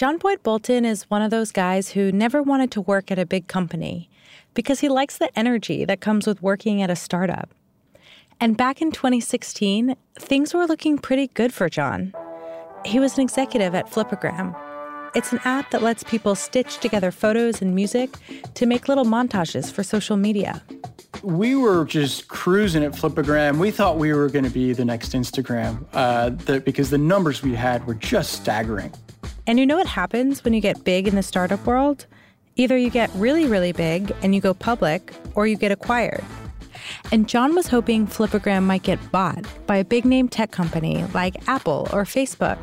John Boyd Bolton is one of those guys who never wanted to work at a big company because he likes the energy that comes with working at a startup. And back in 2016, things were looking pretty good for John. He was an executive at Flipagram. It's an app that lets people stitch together photos and music to make little montages for social media. We were just cruising at Flipagram. We thought we were going to be the next Instagram uh, the, because the numbers we had were just staggering. And you know what happens when you get big in the startup world? Either you get really, really big and you go public, or you get acquired. And John was hoping Flipagram might get bought by a big name tech company like Apple or Facebook.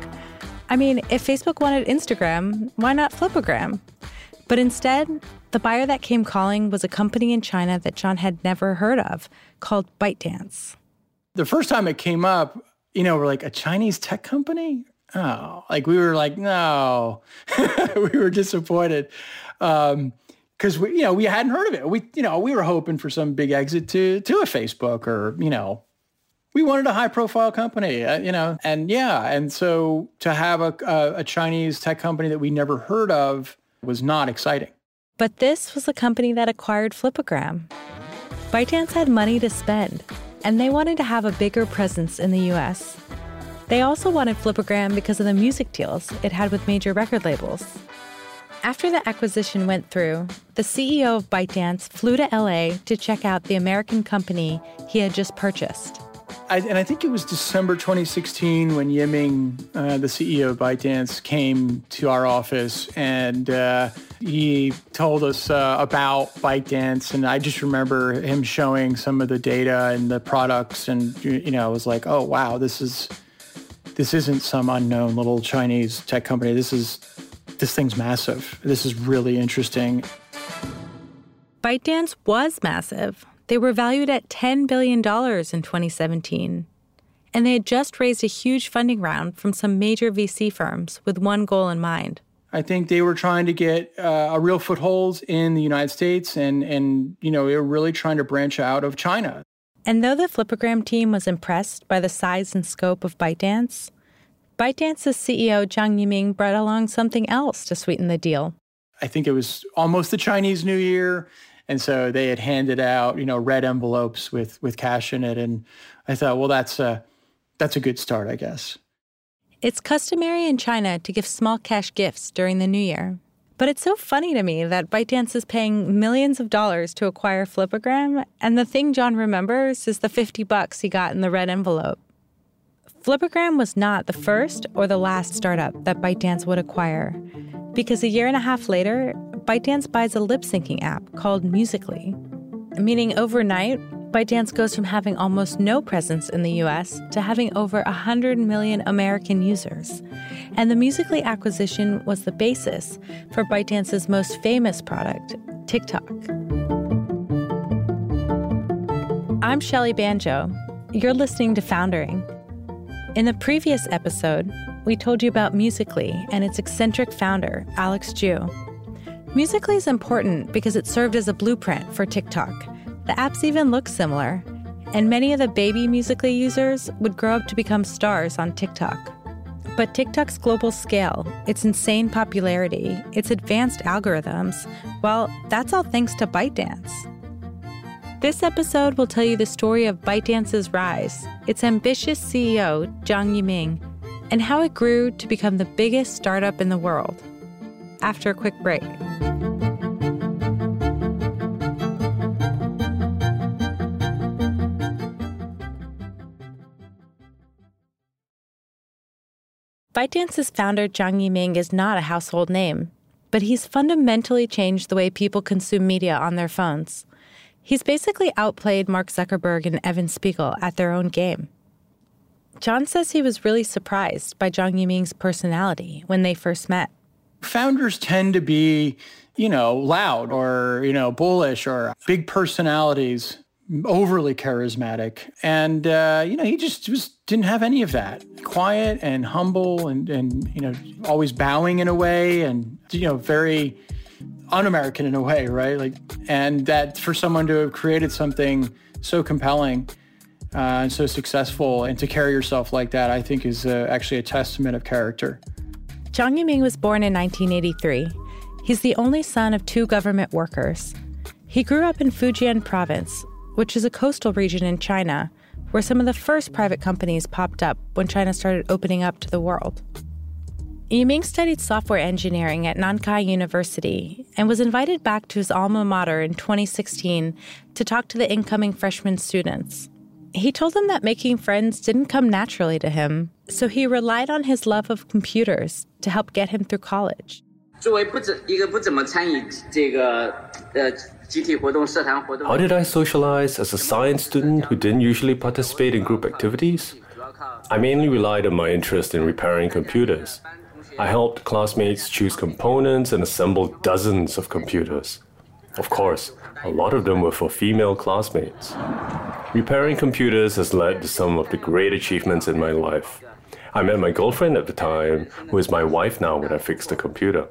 I mean, if Facebook wanted Instagram, why not Flipagram? But instead, the buyer that came calling was a company in China that John had never heard of called ByteDance. The first time it came up, you know, we're like, a Chinese tech company? Oh, like we were like, no, we were disappointed. Um, because we, you know, we hadn't heard of it. We, you know, we were hoping for some big exit to to a Facebook or, you know, we wanted a high profile company, uh, you know, and yeah, and so to have a, a, a Chinese tech company that we never heard of was not exciting. But this was the company that acquired Flipagram. ByteDance had money to spend, and they wanted to have a bigger presence in the U.S. They also wanted Flipagram because of the music deals it had with major record labels. After the acquisition went through, the CEO of ByteDance flew to LA to check out the American company he had just purchased. I, and I think it was December 2016 when Yiming, uh, the CEO of ByteDance, came to our office and uh, he told us uh, about ByteDance. And I just remember him showing some of the data and the products. And, you know, I was like, oh, wow, this is, this isn't some unknown little Chinese tech company. This is this thing's massive. This is really interesting. ByteDance was massive. They were valued at $10 billion in 2017. And they had just raised a huge funding round from some major VC firms with one goal in mind. I think they were trying to get uh, a real foothold in the United States and, and, you know, they were really trying to branch out of China. And though the Flipagram team was impressed by the size and scope of ByteDance, ByteDance's CEO Zhang Yiming brought along something else to sweeten the deal. I think it was almost the Chinese New Year. And so they had handed out, you know, red envelopes with with cash in it. And I thought, well, that's a that's a good start, I guess. It's customary in China to give small cash gifts during the new year. But it's so funny to me that ByteDance is paying millions of dollars to acquire Flipagram, and the thing John remembers is the 50 bucks he got in the red envelope. Flipagram was not the first or the last startup that ByteDance would acquire, because a year and a half later, ByteDance buys a lip syncing app called Musical.ly. Meaning overnight, ByteDance goes from having almost no presence in the US to having over 100 million American users. And the Musical.ly acquisition was the basis for ByteDance's most famous product, TikTok. I'm Shelly Banjo. You're listening to Foundering in the previous episode, we told you about Musical.ly and its eccentric founder, Alex Zhu. Musical.ly is important because it served as a blueprint for TikTok. The apps even look similar, and many of the baby Musical.ly users would grow up to become stars on TikTok. But TikTok's global scale, its insane popularity, its advanced algorithms, well, that's all thanks to ByteDance. This episode will tell you the story of ByteDance's rise, its ambitious CEO, Zhang Yiming, and how it grew to become the biggest startup in the world. After a quick break. ByteDance's founder, Zhang Yiming, is not a household name, but he's fundamentally changed the way people consume media on their phones. He's basically outplayed Mark Zuckerberg and Evan Spiegel at their own game. John says he was really surprised by Zhang Yiming's personality when they first met. Founders tend to be, you know, loud or, you know, bullish or big personalities, overly charismatic. And, uh, you know, he just, just didn't have any of that. Quiet and humble and, and, you know, always bowing in a way and, you know, very un-American in a way, right? Like, and that for someone to have created something so compelling uh, and so successful, and to carry yourself like that, I think is uh, actually a testament of character. Zhang Yiming was born in 1983. He's the only son of two government workers. He grew up in Fujian province, which is a coastal region in China where some of the first private companies popped up when China started opening up to the world. Yiming studied software engineering at Nankai University and was invited back to his alma mater in 2016 to talk to the incoming freshman students. He told them that making friends didn't come naturally to him, so he relied on his love of computers to help get him through college. 作为不怎一个不怎么参与这个呃 how did I socialize as a science student who didn't usually participate in group activities? I mainly relied on my interest in repairing computers. I helped classmates choose components and assemble dozens of computers. Of course, a lot of them were for female classmates. Repairing computers has led to some of the great achievements in my life. I met my girlfriend at the time, who is my wife now when I fixed the computer.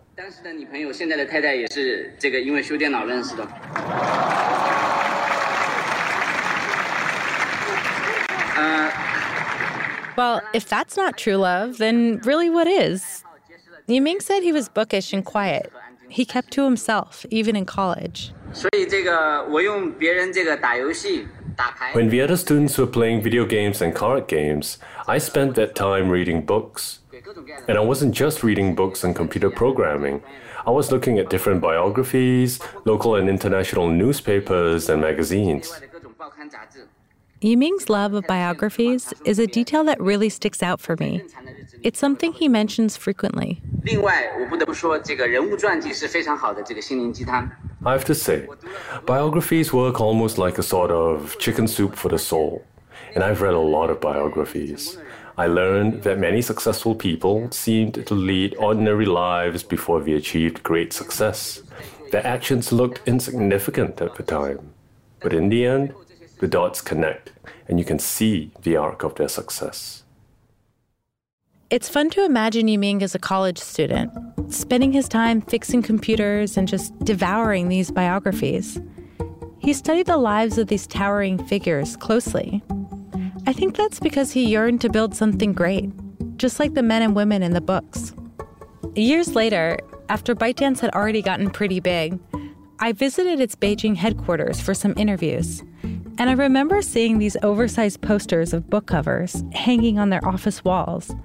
Well, if that's not true love, then really what is? Yiming said he was bookish and quiet. He kept to himself, even in college. When the other students were playing video games and card games, I spent that time reading books. And I wasn't just reading books on computer programming. I was looking at different biographies, local and international newspapers and magazines. Yiming's love of biographies is a detail that really sticks out for me. It's something he mentions frequently. I have to say, biographies work almost like a sort of chicken soup for the soul. And I've read a lot of biographies. I learned that many successful people seemed to lead ordinary lives before they achieved great success. Their actions looked insignificant at the time. But in the end, the dots connect, and you can see the arc of their success. It's fun to imagine Yiming as a college student, spending his time fixing computers and just devouring these biographies. He studied the lives of these towering figures closely. I think that's because he yearned to build something great, just like the men and women in the books. Years later, after ByteDance had already gotten pretty big, I visited its Beijing headquarters for some interviews. And I remember seeing these oversized posters of book covers hanging on their office walls.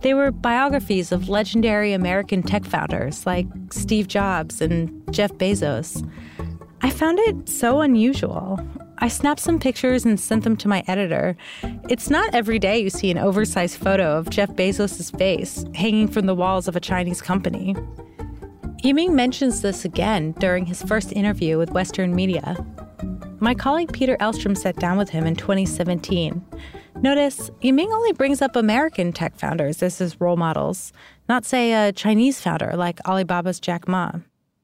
They were biographies of legendary American tech founders like Steve Jobs and Jeff Bezos. I found it so unusual. I snapped some pictures and sent them to my editor. It's not every day you see an oversized photo of Jeff Bezos' face hanging from the walls of a Chinese company. Yiming mentions this again during his first interview with Western media. My colleague Peter Elstrom sat down with him in 2017. Notice Yiming only brings up American tech founders as his role models, not, say, a Chinese founder like Alibaba's Jack Ma.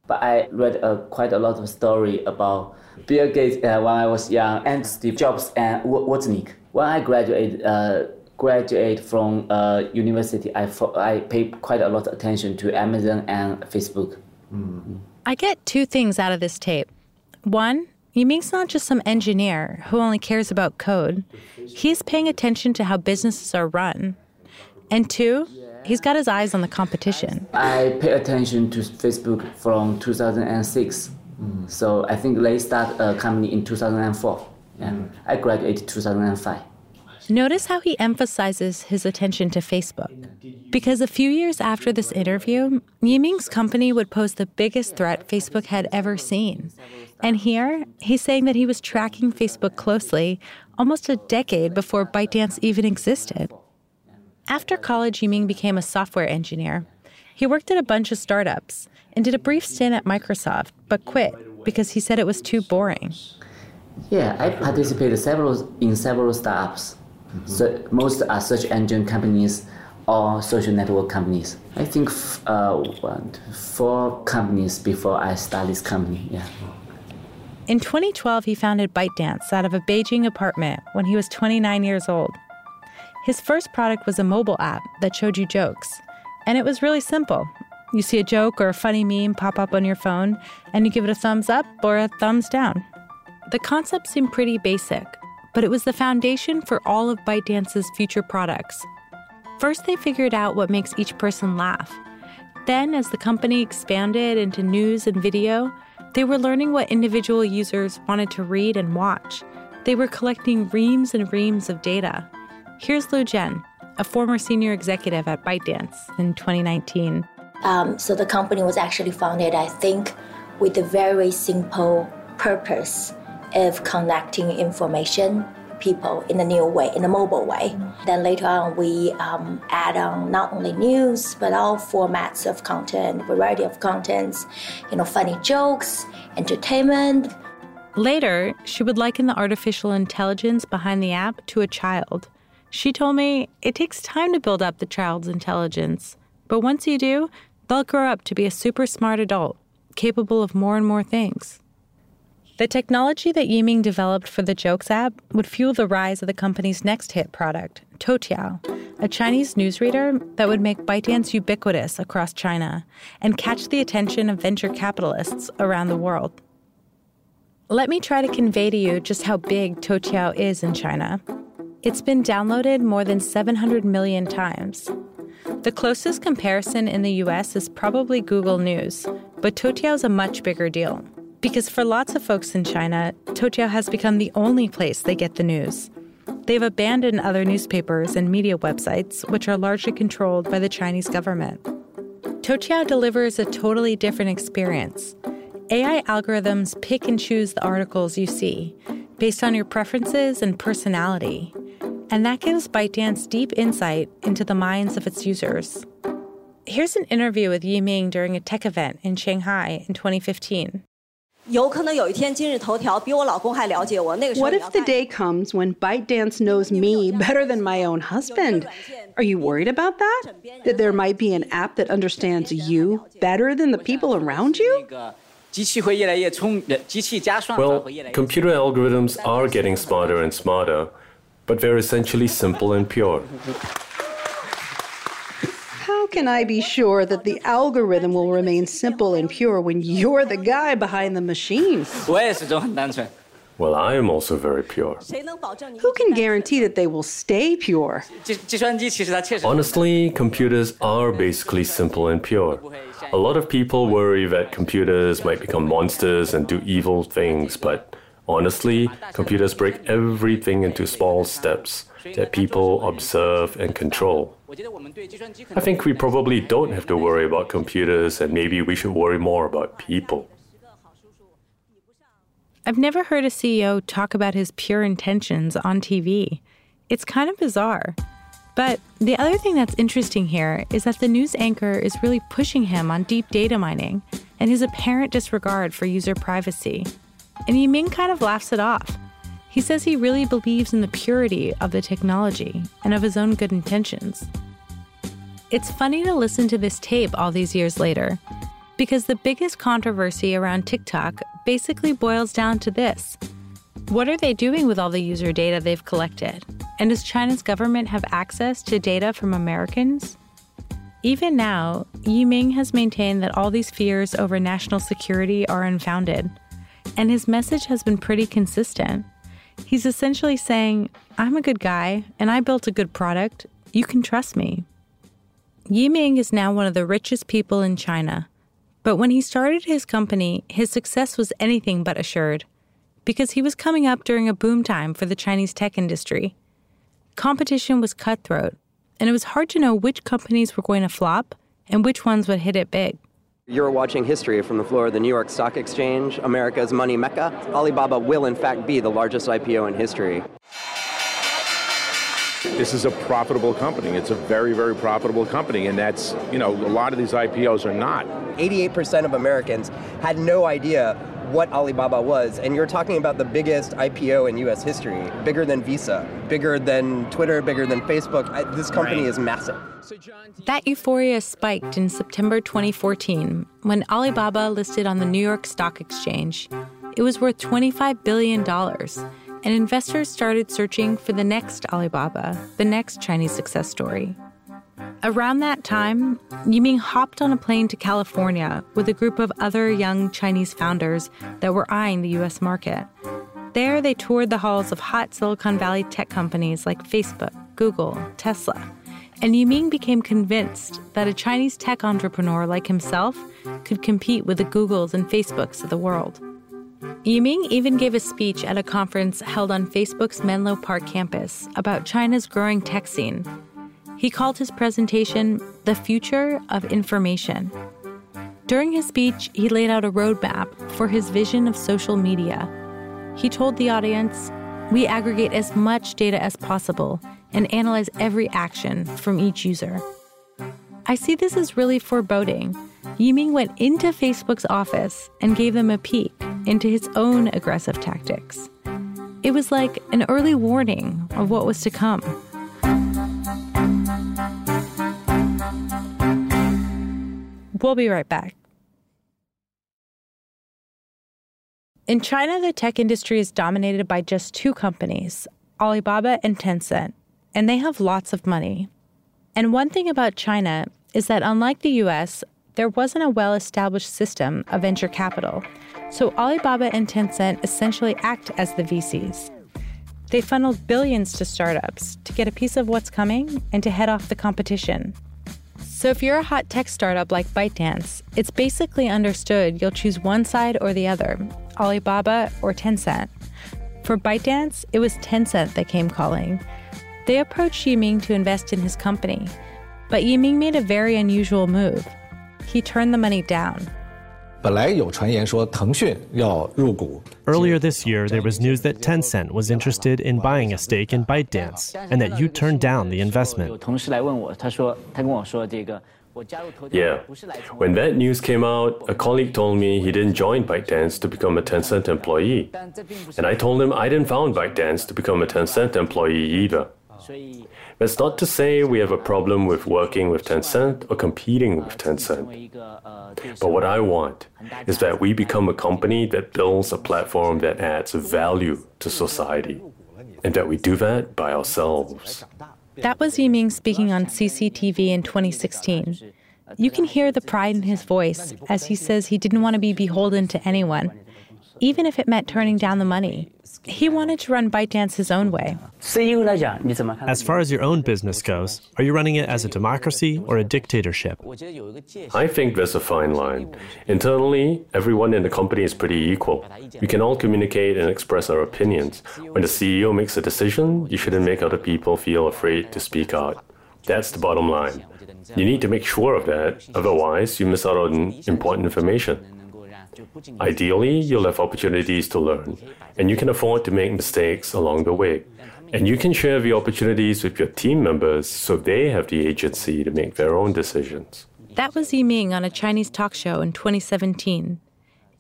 But I read uh, quite a lot of story about Bill Gates uh, when I was young and Steve Jobs and Wozniak. When I graduated, uh, graduate from uh, university, I, I paid quite a lot of attention to Amazon and Facebook. Mm. I get two things out of this tape. One, Yiming's not just some engineer who only cares about code. He's paying attention to how businesses are run. And two, he's got his eyes on the competition. I pay attention to Facebook from 2006. Mm. So I think they start a company in 2004. And I graduated 2005. Notice how he emphasizes his attention to Facebook. Because a few years after this interview, Yiming's company would pose the biggest threat Facebook had ever seen. And here, he's saying that he was tracking Facebook closely almost a decade before ByteDance even existed. After college, Yiming became a software engineer. He worked at a bunch of startups and did a brief stint at Microsoft, but quit because he said it was too boring. Yeah, I participated several in several startups. Mm-hmm. So most are search engine companies or social network companies. I think uh, one, four companies before I started this company. Yeah. In 2012, he founded ByteDance out of a Beijing apartment when he was 29 years old. His first product was a mobile app that showed you jokes, and it was really simple. You see a joke or a funny meme pop up on your phone, and you give it a thumbs up or a thumbs down. The concept seemed pretty basic, but it was the foundation for all of ByteDance's future products. First, they figured out what makes each person laugh. Then, as the company expanded into news and video, they were learning what individual users wanted to read and watch. They were collecting reams and reams of data. Here's Liu Zhen, a former senior executive at ByteDance in 2019. Um, so the company was actually founded, I think, with a very simple purpose of connecting information people in a new way, in a mobile way. Then later on, we um, add on not only news, but all formats of content, variety of contents, you know, funny jokes, entertainment. Later, she would liken the artificial intelligence behind the app to a child. She told me it takes time to build up the child's intelligence, but once you do, they'll grow up to be a super smart adult, capable of more and more things. The technology that Yiming developed for the Jokes app would fuel the rise of the company's next hit product, Toutiao, a Chinese newsreader that would make ByteDance ubiquitous across China and catch the attention of venture capitalists around the world. Let me try to convey to you just how big Toutiao is in China. It's been downloaded more than 700 million times. The closest comparison in the US is probably Google News, but Toutiao is a much bigger deal. Because for lots of folks in China, Toutiao has become the only place they get the news. They've abandoned other newspapers and media websites, which are largely controlled by the Chinese government. Toutiao delivers a totally different experience. AI algorithms pick and choose the articles you see based on your preferences and personality. And that gives ByteDance deep insight into the minds of its users. Here's an interview with Yiming during a tech event in Shanghai in 2015. What if the day comes when ByteDance knows me better than my own husband? Are you worried about that? That there might be an app that understands you better than the people around you? Well, computer algorithms are getting smarter and smarter, but they're essentially simple and pure can I be sure that the algorithm will remain simple and pure when you're the guy behind the machine? Well, I am also very pure. Who can guarantee that they will stay pure? Honestly, computers are basically simple and pure. A lot of people worry that computers might become monsters and do evil things, but honestly, computers break everything into small steps that people observe and control. I think we probably don't have to worry about computers and maybe we should worry more about people. I've never heard a CEO talk about his pure intentions on TV. It's kind of bizarre. But the other thing that's interesting here is that the news anchor is really pushing him on deep data mining and his apparent disregard for user privacy. And Yiming kind of laughs it off. He says he really believes in the purity of the technology and of his own good intentions. It's funny to listen to this tape all these years later, because the biggest controversy around TikTok basically boils down to this What are they doing with all the user data they've collected? And does China's government have access to data from Americans? Even now, Yiming has maintained that all these fears over national security are unfounded, and his message has been pretty consistent. He's essentially saying, I'm a good guy and I built a good product. You can trust me. Yiming is now one of the richest people in China. But when he started his company, his success was anything but assured because he was coming up during a boom time for the Chinese tech industry. Competition was cutthroat, and it was hard to know which companies were going to flop and which ones would hit it big. You're watching history from the floor of the New York Stock Exchange, America's money mecca. Alibaba will, in fact, be the largest IPO in history. This is a profitable company. It's a very, very profitable company, and that's, you know, a lot of these IPOs are not. 88% of Americans had no idea what Alibaba was, and you're talking about the biggest IPO in US history, bigger than Visa, bigger than Twitter, bigger than Facebook. This company right. is massive. That euphoria spiked in September 2014 when Alibaba listed on the New York Stock Exchange. It was worth $25 billion, and investors started searching for the next Alibaba, the next Chinese success story. Around that time, Yiming hopped on a plane to California with a group of other young Chinese founders that were eyeing the US market. There, they toured the halls of hot Silicon Valley tech companies like Facebook, Google, Tesla, and Yiming became convinced that a Chinese tech entrepreneur like himself could compete with the Googles and Facebooks of the world. Yiming even gave a speech at a conference held on Facebook's Menlo Park campus about China's growing tech scene. He called his presentation The Future of Information. During his speech, he laid out a roadmap for his vision of social media. He told the audience, We aggregate as much data as possible and analyze every action from each user. I see this as really foreboding. Yiming went into Facebook's office and gave them a peek into his own aggressive tactics. It was like an early warning of what was to come. We'll be right back. In China, the tech industry is dominated by just two companies, Alibaba and Tencent, and they have lots of money. And one thing about China is that unlike the US, there wasn't a well established system of venture capital. So Alibaba and Tencent essentially act as the VCs. They funneled billions to startups to get a piece of what's coming and to head off the competition. So if you're a hot tech startup like ByteDance, it's basically understood you'll choose one side or the other, Alibaba or Tencent. For ByteDance, it was Tencent that came calling. They approached Yiming to invest in his company, but Yiming made a very unusual move. He turned the money down. Earlier this year, there was news that Tencent was interested in buying a stake in ByteDance and that you turned down the investment. Yeah. When that news came out, a colleague told me he didn't join ByteDance to become a Tencent employee. And I told him I didn't found ByteDance to become a Tencent employee either. That's not to say we have a problem with working with Tencent or competing with Tencent. But what I want is that we become a company that builds a platform that adds value to society, and that we do that by ourselves. That was Yiming speaking on CCTV in 2016. You can hear the pride in his voice as he says he didn't want to be beholden to anyone even if it meant turning down the money. He wanted to run ByteDance his own way. As far as your own business goes, are you running it as a democracy or a dictatorship? I think there's a fine line. Internally, everyone in the company is pretty equal. We can all communicate and express our opinions. When the CEO makes a decision, you shouldn't make other people feel afraid to speak out. That's the bottom line. You need to make sure of that, otherwise, you miss out on important information. Ideally, you'll have opportunities to learn, and you can afford to make mistakes along the way. And you can share the opportunities with your team members so they have the agency to make their own decisions. That was Yiming on a Chinese talk show in 2017.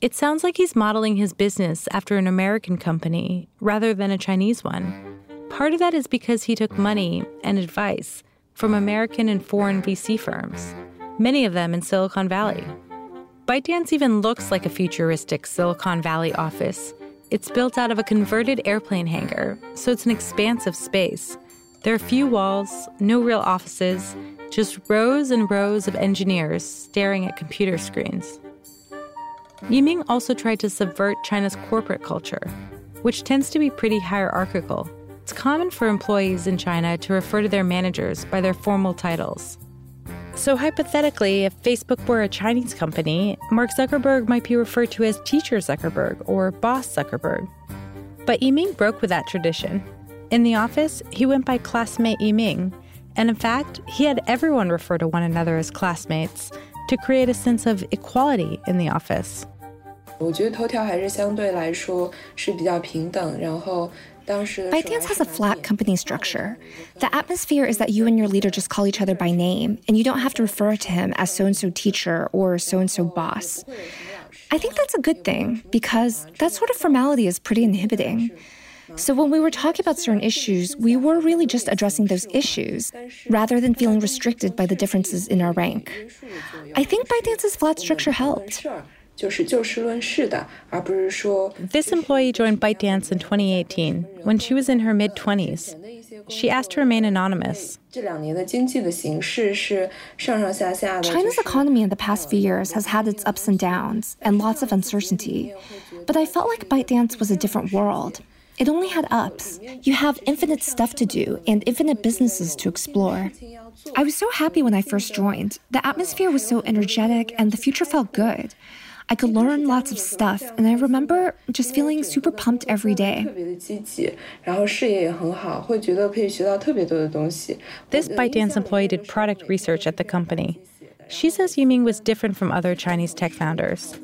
It sounds like he's modeling his business after an American company rather than a Chinese one. Part of that is because he took money and advice from American and foreign VC firms, many of them in Silicon Valley. ByteDance even looks like a futuristic Silicon Valley office. It's built out of a converted airplane hangar, so it's an expansive space. There are few walls, no real offices, just rows and rows of engineers staring at computer screens. Yiming also tried to subvert China's corporate culture, which tends to be pretty hierarchical. It's common for employees in China to refer to their managers by their formal titles. So, hypothetically, if Facebook were a Chinese company, Mark Zuckerberg might be referred to as Teacher Zuckerberg or Boss Zuckerberg. But Yiming broke with that tradition. In the office, he went by classmate Yiming, and in fact, he had everyone refer to one another as classmates to create a sense of equality in the office. 我觉得头条还是相对来说是比较平等，然后 ByteDance has a flat company structure. The atmosphere is that you and your leader just call each other by name, and you don't have to refer to him as so and so teacher or so and so boss. I think that's a good thing because that sort of formality is pretty inhibiting. So, when we were talking about certain issues, we were really just addressing those issues rather than feeling restricted by the differences in our rank. I think ByteDance's flat structure helped. This employee joined ByteDance in 2018 when she was in her mid 20s. She asked to remain anonymous. China's economy in the past few years has had its ups and downs and lots of uncertainty. But I felt like ByteDance was a different world. It only had ups. You have infinite stuff to do and infinite businesses to explore. I was so happy when I first joined. The atmosphere was so energetic and the future felt good. I could learn lots of stuff, and I remember just feeling super pumped every day. This ByteDance employee did product research at the company. She says Yiming was different from other Chinese tech founders.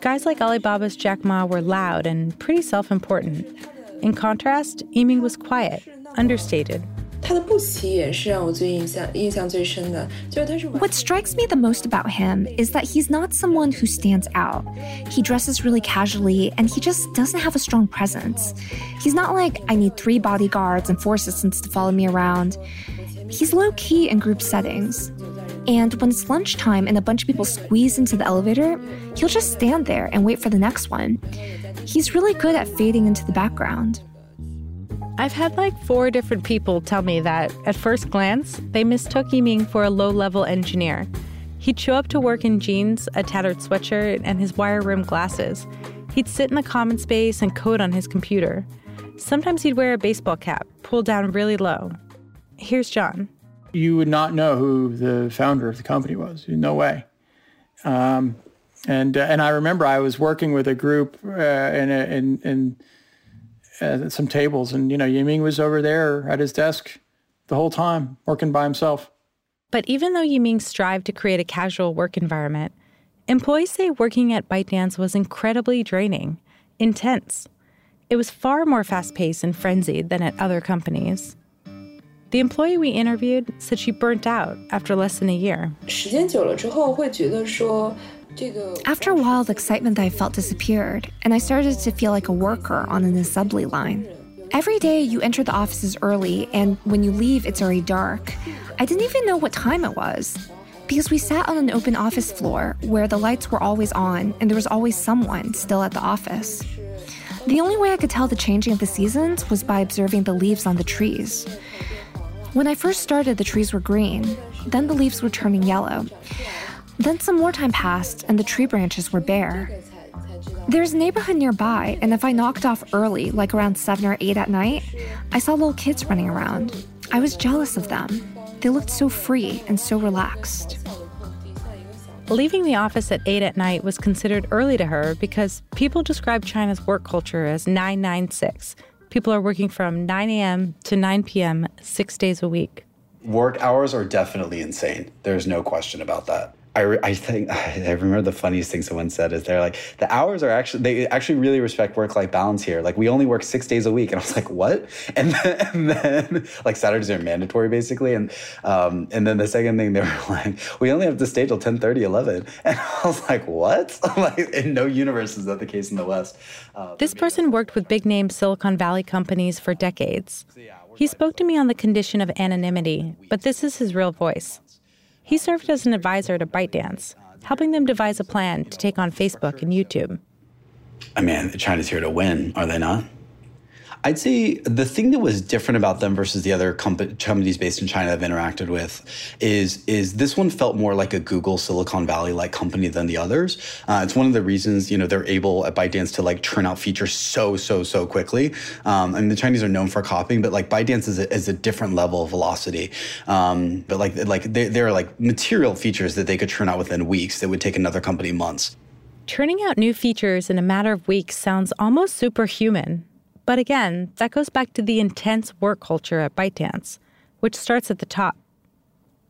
Guys like Alibaba's Jack Ma were loud and pretty self important. In contrast, Yiming was quiet, understated. What strikes me the most about him is that he's not someone who stands out. He dresses really casually and he just doesn't have a strong presence. He's not like, I need three bodyguards and four assistants to follow me around. He's low key in group settings. And when it's lunchtime and a bunch of people squeeze into the elevator, he'll just stand there and wait for the next one. He's really good at fading into the background. I've had like four different people tell me that at first glance, they mistook Yiming for a low level engineer. He'd show up to work in jeans, a tattered sweatshirt, and his wire rimmed glasses. He'd sit in the common space and code on his computer. Sometimes he'd wear a baseball cap, pulled down really low. Here's John you would not know who the founder of the company was. No way. Um, and uh, and I remember I was working with a group uh, in in, in uh, some tables, and you know Yiming was over there at his desk the whole time, working by himself. But even though Yiming strived to create a casual work environment, employees say working at ByteDance was incredibly draining, intense. It was far more fast paced and frenzied than at other companies. The employee we interviewed said she burnt out after less than a year. After a while, the excitement that I felt disappeared, and I started to feel like a worker on an assembly line. Every day, you enter the offices early, and when you leave, it's already dark. I didn't even know what time it was because we sat on an open office floor where the lights were always on and there was always someone still at the office. The only way I could tell the changing of the seasons was by observing the leaves on the trees. When I first started, the trees were green, then the leaves were turning yellow. Then some more time passed, and the tree branches were bare. There's a neighborhood nearby, and if I knocked off early, like around 7 or 8 at night, I saw little kids running around. I was jealous of them. They looked so free and so relaxed. Leaving the office at 8 at night was considered early to her because people describe China's work culture as 996 People are working from 9 a.m. to 9 p.m. six days a week. Work hours are definitely insane. There's no question about that. I, re- I think I remember the funniest thing someone said is they're like the hours are actually they actually really respect work life balance here. Like we only work six days a week, and I was like, what? And then, and then like Saturdays are mandatory basically, and um, and then the second thing they were like, we only have to stay till 10, 30, 11. and I was like, what? like in no universe is that the case in the West. Uh, this person worked with big name Silicon Valley companies for decades. He spoke to me on the condition of anonymity, but this is his real voice. He served as an advisor to ByteDance, helping them devise a plan to take on Facebook and YouTube. I mean, China's here to win, are they not? I'd say the thing that was different about them versus the other companies based in China I've interacted with is is this one felt more like a Google Silicon Valley like company than the others. Uh, it's one of the reasons you know they're able at ByteDance to like churn out features so so so quickly. Um, I mean the Chinese are known for copying, but like ByteDance is a, is a different level of velocity. Um, but like like they, they're like material features that they could churn out within weeks that would take another company months. Churning out new features in a matter of weeks sounds almost superhuman. But again, that goes back to the intense work culture at ByteDance, which starts at the top.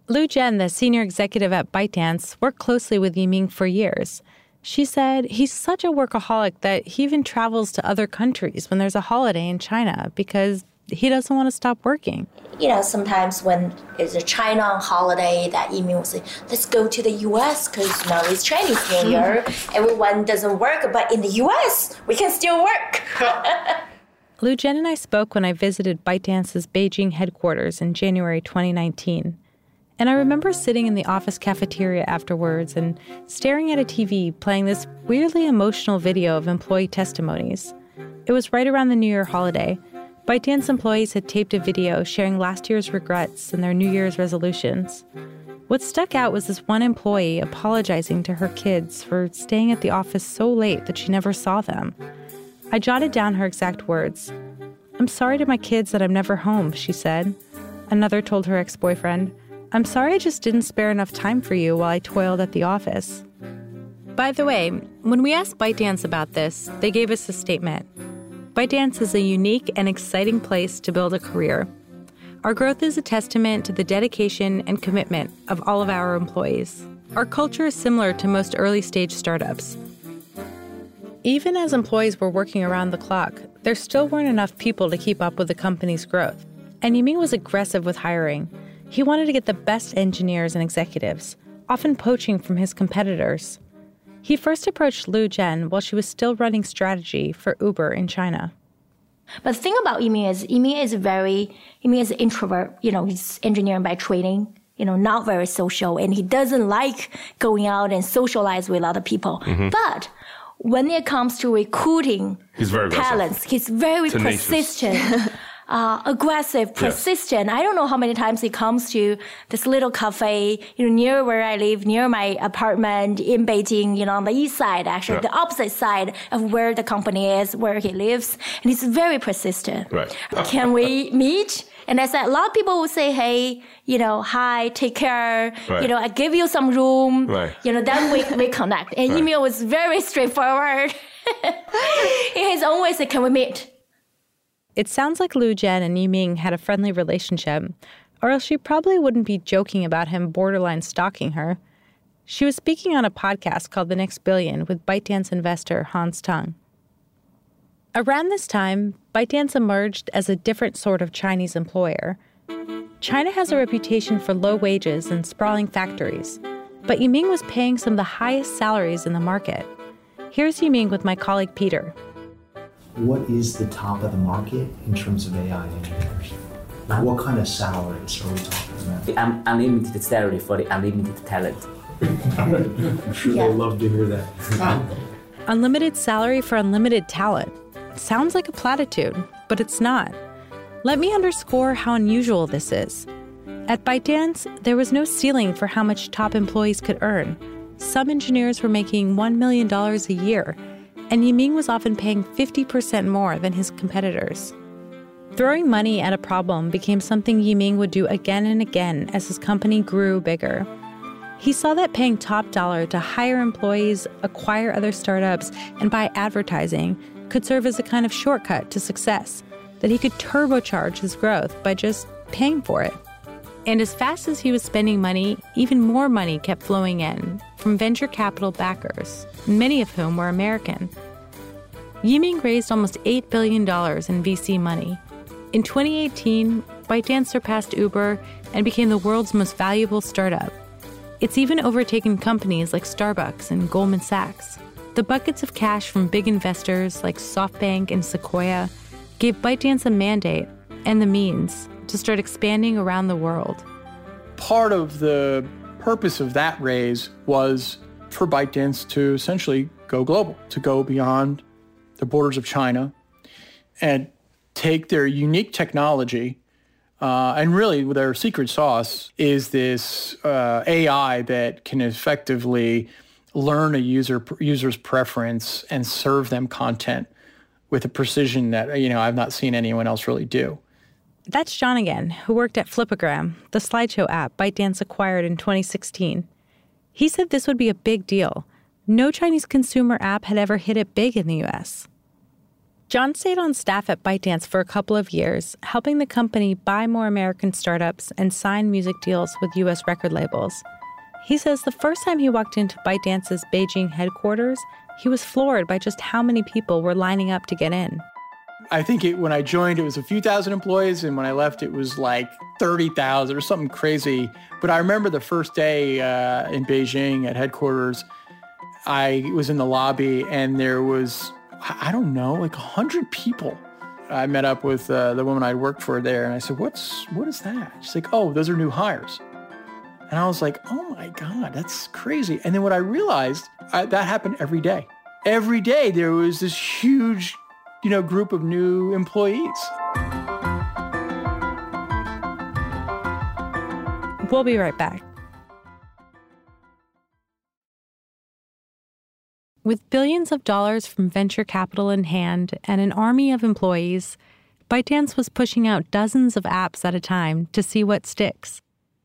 Liu Zhen, the senior executive at ByteDance, worked closely with Yiming for years. She said he's such a workaholic that he even travels to other countries when there's a holiday in China because he doesn't want to stop working. You know, sometimes when it's a China holiday, that Yiming will say, let's go to the US because now it's Chinese New Year. Everyone doesn't work, but in the US, we can still work. Liu Zhen and I spoke when I visited ByteDance's Beijing headquarters in January 2019. And I remember sitting in the office cafeteria afterwards and staring at a TV playing this weirdly emotional video of employee testimonies. It was right around the New Year holiday. ByteDance employees had taped a video sharing last year's regrets and their New Year's resolutions. What stuck out was this one employee apologizing to her kids for staying at the office so late that she never saw them. I jotted down her exact words. I'm sorry to my kids that I'm never home, she said. Another told her ex boyfriend, I'm sorry I just didn't spare enough time for you while I toiled at the office. By the way, when we asked ByteDance about this, they gave us a statement. ByteDance is a unique and exciting place to build a career. Our growth is a testament to the dedication and commitment of all of our employees. Our culture is similar to most early stage startups. Even as employees were working around the clock, there still weren't enough people to keep up with the company's growth. And Yiming was aggressive with hiring. He wanted to get the best engineers and executives, often poaching from his competitors. He first approached Liu Zhen while she was still running strategy for Uber in China. But the thing about Yiming is Yiming is very Yiming is an introvert. You know, he's engineering by training. You know, not very social, and he doesn't like going out and socialize with other people. Mm-hmm. But when it comes to recruiting he's very talents, he's very Tenacious. persistent. uh, aggressive, persistent. Yes. I don't know how many times he comes to this little cafe, you know, near where I live, near my apartment in Beijing, you know, on the east side, actually, yeah. the opposite side of where the company is, where he lives. And he's very persistent. Right. Can we meet? And I said, a lot of people will say, hey, you know, hi, take care. Right. You know, I give you some room. Right. You know, then we, we connect. And right. email was very straightforward. He's always said, can we meet? It sounds like Liu Zhen and Yiming had a friendly relationship, or else she probably wouldn't be joking about him borderline stalking her. She was speaking on a podcast called The Next Billion with ByteDance investor Hans Tung. Around this time, ByteDance emerged as a different sort of Chinese employer. China has a reputation for low wages and sprawling factories, but Yiming was paying some of the highest salaries in the market. Here's Yiming with my colleague Peter what is the top of the market in terms of AI engineers? Like what kind of salaries are we talking about? The un- unlimited salary for the unlimited talent. I'm sure yeah. they love to hear that. unlimited salary for unlimited talent. Sounds like a platitude, but it's not. Let me underscore how unusual this is. At ByteDance, there was no ceiling for how much top employees could earn. Some engineers were making $1 million a year, and Yiming was often paying 50% more than his competitors. Throwing money at a problem became something Yiming would do again and again as his company grew bigger. He saw that paying top dollar to hire employees, acquire other startups, and buy advertising could serve as a kind of shortcut to success, that he could turbocharge his growth by just paying for it. And as fast as he was spending money, even more money kept flowing in from venture capital backers, many of whom were American. Yiming raised almost $8 billion in VC money. In 2018, ByteDance surpassed Uber and became the world's most valuable startup. It's even overtaken companies like Starbucks and Goldman Sachs. The buckets of cash from big investors like SoftBank and Sequoia gave ByteDance a mandate and the means to start expanding around the world. Part of the purpose of that raise was for ByteDance to essentially go global, to go beyond the borders of China and take their unique technology. Uh, and really, their secret sauce is this uh, AI that can effectively learn a user user's preference and serve them content with a precision that you know I've not seen anyone else really do. That's John again, who worked at Flipagram, the slideshow app ByteDance acquired in 2016. He said this would be a big deal. No Chinese consumer app had ever hit it big in the US. John stayed on staff at ByteDance for a couple of years, helping the company buy more American startups and sign music deals with US record labels. He says the first time he walked into ByteDance's Beijing headquarters, he was floored by just how many people were lining up to get in. I think it, when I joined, it was a few thousand employees, and when I left, it was like 30,000 or something crazy. But I remember the first day uh, in Beijing at headquarters, I was in the lobby, and there was, I don't know, like 100 people. I met up with uh, the woman I worked for there, and I said, "What's what is that?" She's like, "Oh, those are new hires." And I was like, "Oh my god, that's crazy!" And then what I realized, I, that happened every day. Every day there was this huge you know, group of new employees. We'll be right back. With billions of dollars from venture capital in hand and an army of employees, ByteDance was pushing out dozens of apps at a time to see what sticks.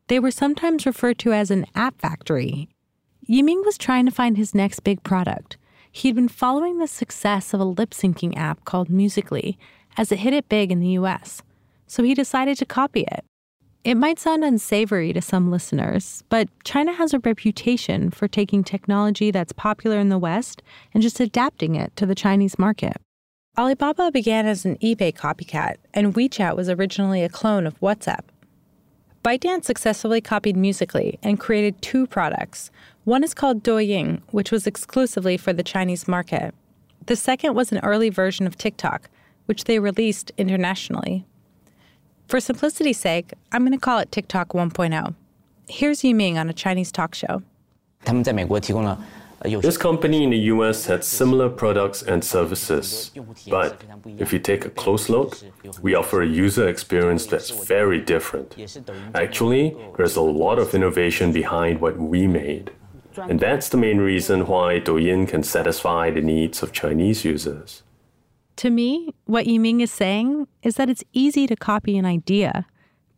They were sometimes referred to as an app factory. Yiming was trying to find his next big product. He'd been following the success of a lip syncing app called Musical.ly as it hit it big in the US, so he decided to copy it. It might sound unsavory to some listeners, but China has a reputation for taking technology that's popular in the West and just adapting it to the Chinese market. Alibaba began as an eBay copycat, and WeChat was originally a clone of WhatsApp. ByteDance successfully copied Musical.ly and created two products. One is called Douyin, which was exclusively for the Chinese market. The second was an early version of TikTok, which they released internationally. For simplicity's sake, I'm going to call it TikTok 1.0. Here's Yiming on a Chinese talk show. This company in the US had similar products and services, but if you take a close look, we offer a user experience that's very different. Actually, there's a lot of innovation behind what we made. And that's the main reason why Douyin can satisfy the needs of Chinese users. To me, what Yiming is saying is that it's easy to copy an idea,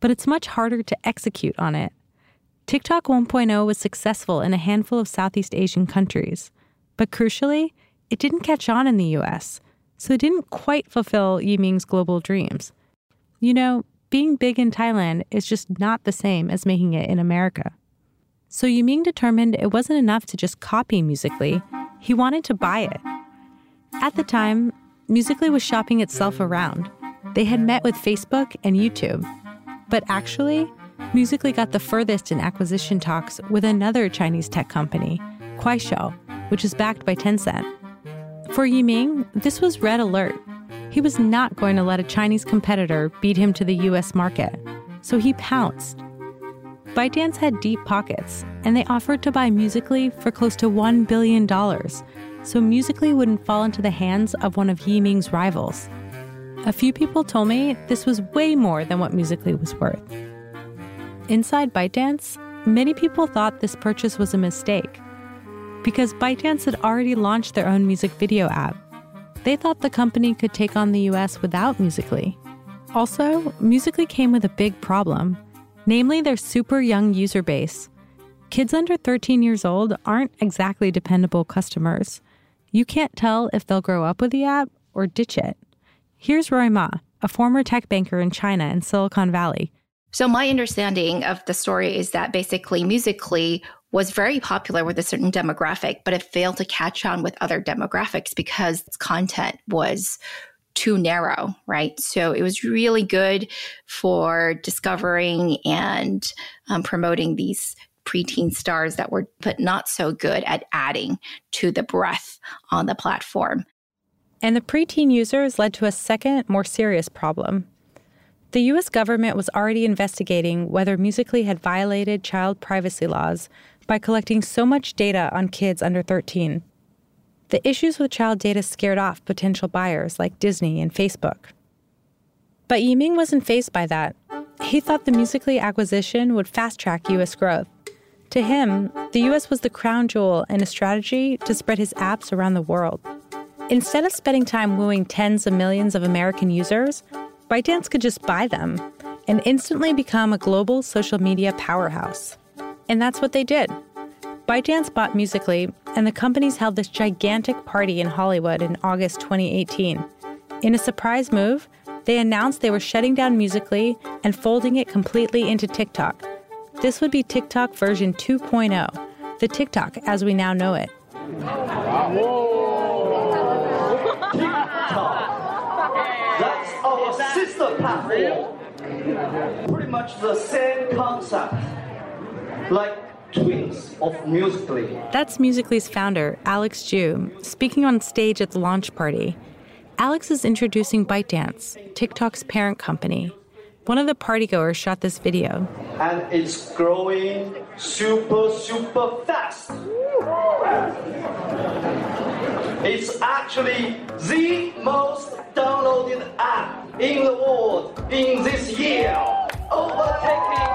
but it's much harder to execute on it. TikTok 1.0 was successful in a handful of Southeast Asian countries, but crucially, it didn't catch on in the US, so it didn't quite fulfill Yiming's global dreams. You know, being big in Thailand is just not the same as making it in America. So Yiming determined it wasn't enough to just copy Musical.ly, he wanted to buy it. At the time, Musical.ly was shopping itself around. They had met with Facebook and YouTube. But actually, Musical.ly got the furthest in acquisition talks with another Chinese tech company, Kuaishou, which is backed by Tencent. For Yiming, this was red alert. He was not going to let a Chinese competitor beat him to the US market, so he pounced. ByteDance had deep pockets, and they offered to buy Musical.ly for close to $1 billion, so Musical.ly wouldn't fall into the hands of one of Yiming's rivals. A few people told me this was way more than what Musical.ly was worth. Inside ByteDance, many people thought this purchase was a mistake because ByteDance had already launched their own music video app. They thought the company could take on the US without Musical.ly. Also, Musical.ly came with a big problem, namely their super young user base. Kids under 13 years old aren't exactly dependable customers. You can't tell if they'll grow up with the app or ditch it. Here's Roy Ma, a former tech banker in China and Silicon Valley. So, my understanding of the story is that basically, Musical.ly was very popular with a certain demographic, but it failed to catch on with other demographics because its content was too narrow, right? So it was really good for discovering and um, promoting these preteen stars that were but not so good at adding to the breadth on the platform. And the preteen users led to a second, more serious problem. The US government was already investigating whether Musical.ly had violated child privacy laws by collecting so much data on kids under 13. The issues with child data scared off potential buyers like Disney and Facebook. But Yiming wasn't fazed by that. He thought the Musical.ly acquisition would fast track US growth. To him, the US was the crown jewel in a strategy to spread his apps around the world. Instead of spending time wooing tens of millions of American users, ByteDance could just buy them and instantly become a global social media powerhouse. And that's what they did. ByteDance bought Musical.ly, and the companies held this gigantic party in Hollywood in August 2018. In a surprise move, they announced they were shutting down Musical.ly and folding it completely into TikTok, this would be TikTok version 2.0, the TikTok as we now know it. Platform. Pretty much the same concept, like twins of Musical.ly. That's Musical.ly's founder, Alex Zhu, speaking on stage at the launch party. Alex is introducing ByteDance, TikTok's parent company, one of the partygoers shot this video. And it's growing super, super fast. It's actually the most downloaded app in the world in this year, overtaking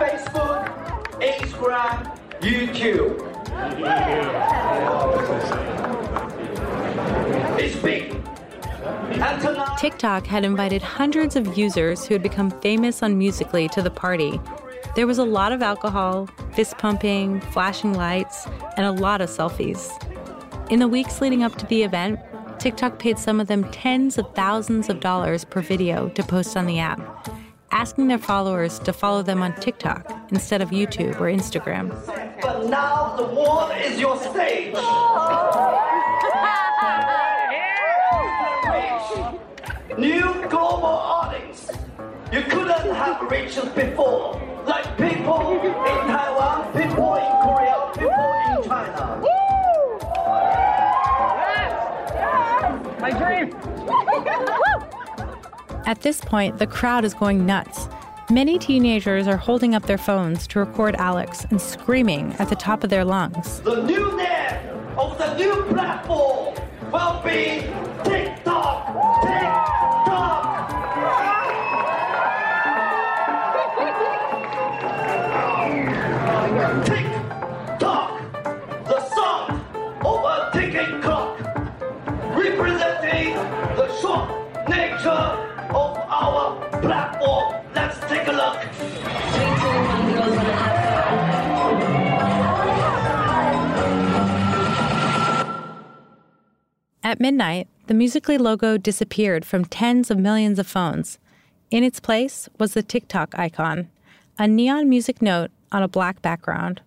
Facebook, Instagram, YouTube. It's big. TikTok had invited hundreds of users who had become famous on Musical.ly to the party. There was a lot of alcohol, fist pumping, flashing lights, and a lot of selfies. In the weeks leading up to the event, TikTok paid some of them tens of thousands of dollars per video to post on the app, asking their followers to follow them on TikTok instead of YouTube or Instagram. But now the world is your stage. New global audience. You couldn't have reached before. Like people in Taiwan, people in Korea, people in China. My dream! At this point, the crowd is going nuts. Many teenagers are holding up their phones to record Alex and screaming at the top of their lungs. The new name of the new platform will be TikTok. TikTok. Oh, TikTok. At midnight, the Musical.ly logo disappeared from tens of millions of phones. In its place was the TikTok icon, a neon music note on a black background.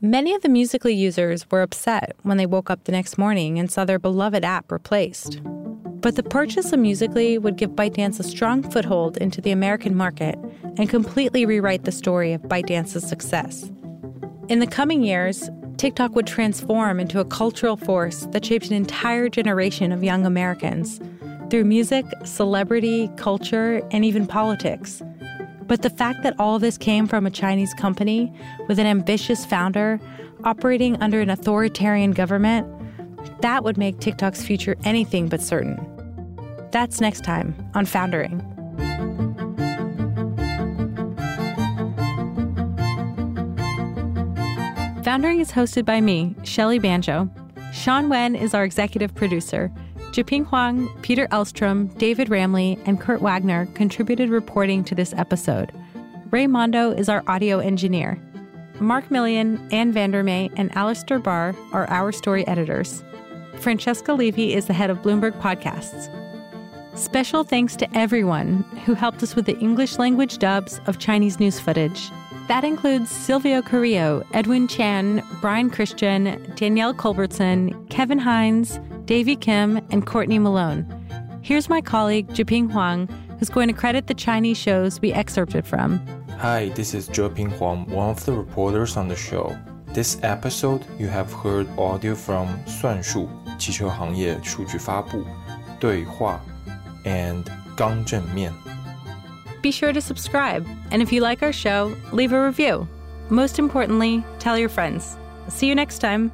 Many of the Musical.ly users were upset when they woke up the next morning and saw their beloved app replaced. But the purchase of Musical.ly would give ByteDance a strong foothold into the American market and completely rewrite the story of ByteDance's success. In the coming years, TikTok would transform into a cultural force that shaped an entire generation of young Americans through music, celebrity, culture, and even politics. But the fact that all this came from a Chinese company with an ambitious founder operating under an authoritarian government, that would make TikTok's future anything but certain. That's next time on Foundering. Foundering is hosted by me, Shelly Banjo. Sean Wen is our executive producer. Zheping Huang, Peter Elstrom, David Ramli, and Kurt Wagner contributed reporting to this episode. Ray Mondo is our audio engineer. Mark Milian, Anne VanderMey, and Alistair Barr are our story editors. Francesca Levy is the head of Bloomberg Podcasts. Special thanks to everyone who helped us with the English language dubs of Chinese news footage. That includes Silvio Carrillo, Edwin Chan, Brian Christian, Danielle Culbertson, Kevin Hines, Davy Kim, and Courtney Malone. Here's my colleague, Zheping Huang, who's going to credit the Chinese shows we excerpted from. Hi, this is Zheping Huang, one of the reporters on the show. This episode, you have heard audio from 算术汽车行业数据发布对话 and 刚正面。Be sure to subscribe, and if you like our show, leave a review. Most importantly, tell your friends. See you next time.